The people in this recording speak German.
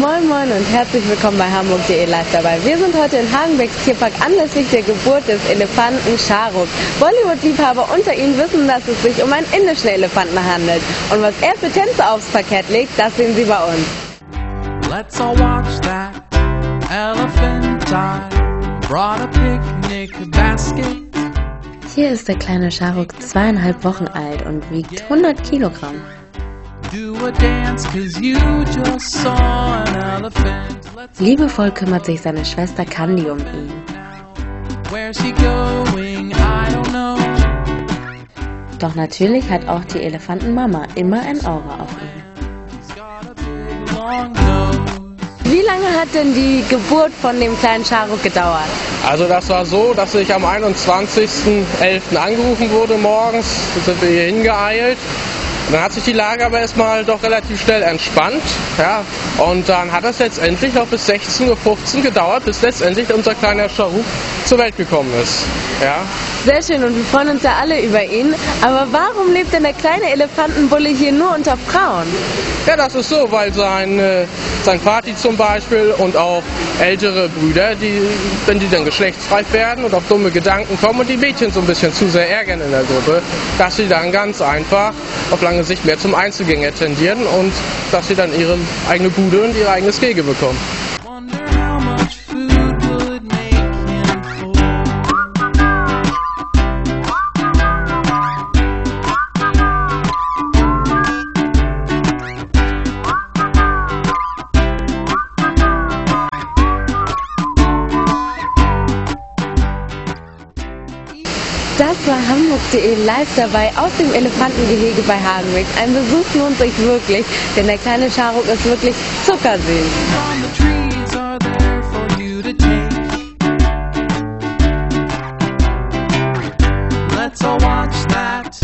Moin Moin und herzlich willkommen bei Hamburg.de live dabei. Wir sind heute in Hagenbecks Tierpark anlässlich der Geburt des Elefanten Charuk. Bollywood-Liebhaber unter Ihnen wissen, dass es sich um einen indischen Elefanten handelt. Und was er für Tänze aufs Parkett legt, das sehen Sie bei uns. Let's all watch that elephant. Brought a picnic basket. Hier ist der kleine Charuk zweieinhalb Wochen alt und wiegt 100 Kilogramm. Liebevoll kümmert sich seine Schwester Candy um ihn. Doch natürlich hat auch die Elefantenmama immer ein Auge auf ihn. Wie lange hat denn die Geburt von dem kleinen Charuk gedauert? Also das war so, dass ich am 21.11. angerufen wurde morgens, sind wir hier hingeeilt dann hat sich die Lage aber erstmal doch relativ schnell entspannt. Ja, und dann hat es letztendlich noch bis 16.15 Uhr gedauert, bis letztendlich unser kleiner Charuk zur Welt gekommen ist. Ja. Sehr schön und wir freuen uns ja alle über ihn. Aber warum lebt denn der kleine Elefantenbulle hier nur unter Frauen? Ja, das ist so, weil sein, äh, sein Vati zum Beispiel und auch ältere Brüder, die, wenn die dann geschlechtsreif werden und auf dumme Gedanken kommen und die Mädchen so ein bisschen zu sehr ärgern in der Gruppe, dass sie dann ganz einfach auf lange Sicht mehr zum Einzelgänger tendieren und dass sie dann ihre eigene Bude und ihre eigenes Gehege bekommen. Das war Hamburg.de live dabei aus dem Elefantengehege bei Hagenweg. Ein Besuch lohnt sich wirklich, denn der kleine Charuk ist wirklich zuckersüß. Let's all watch that.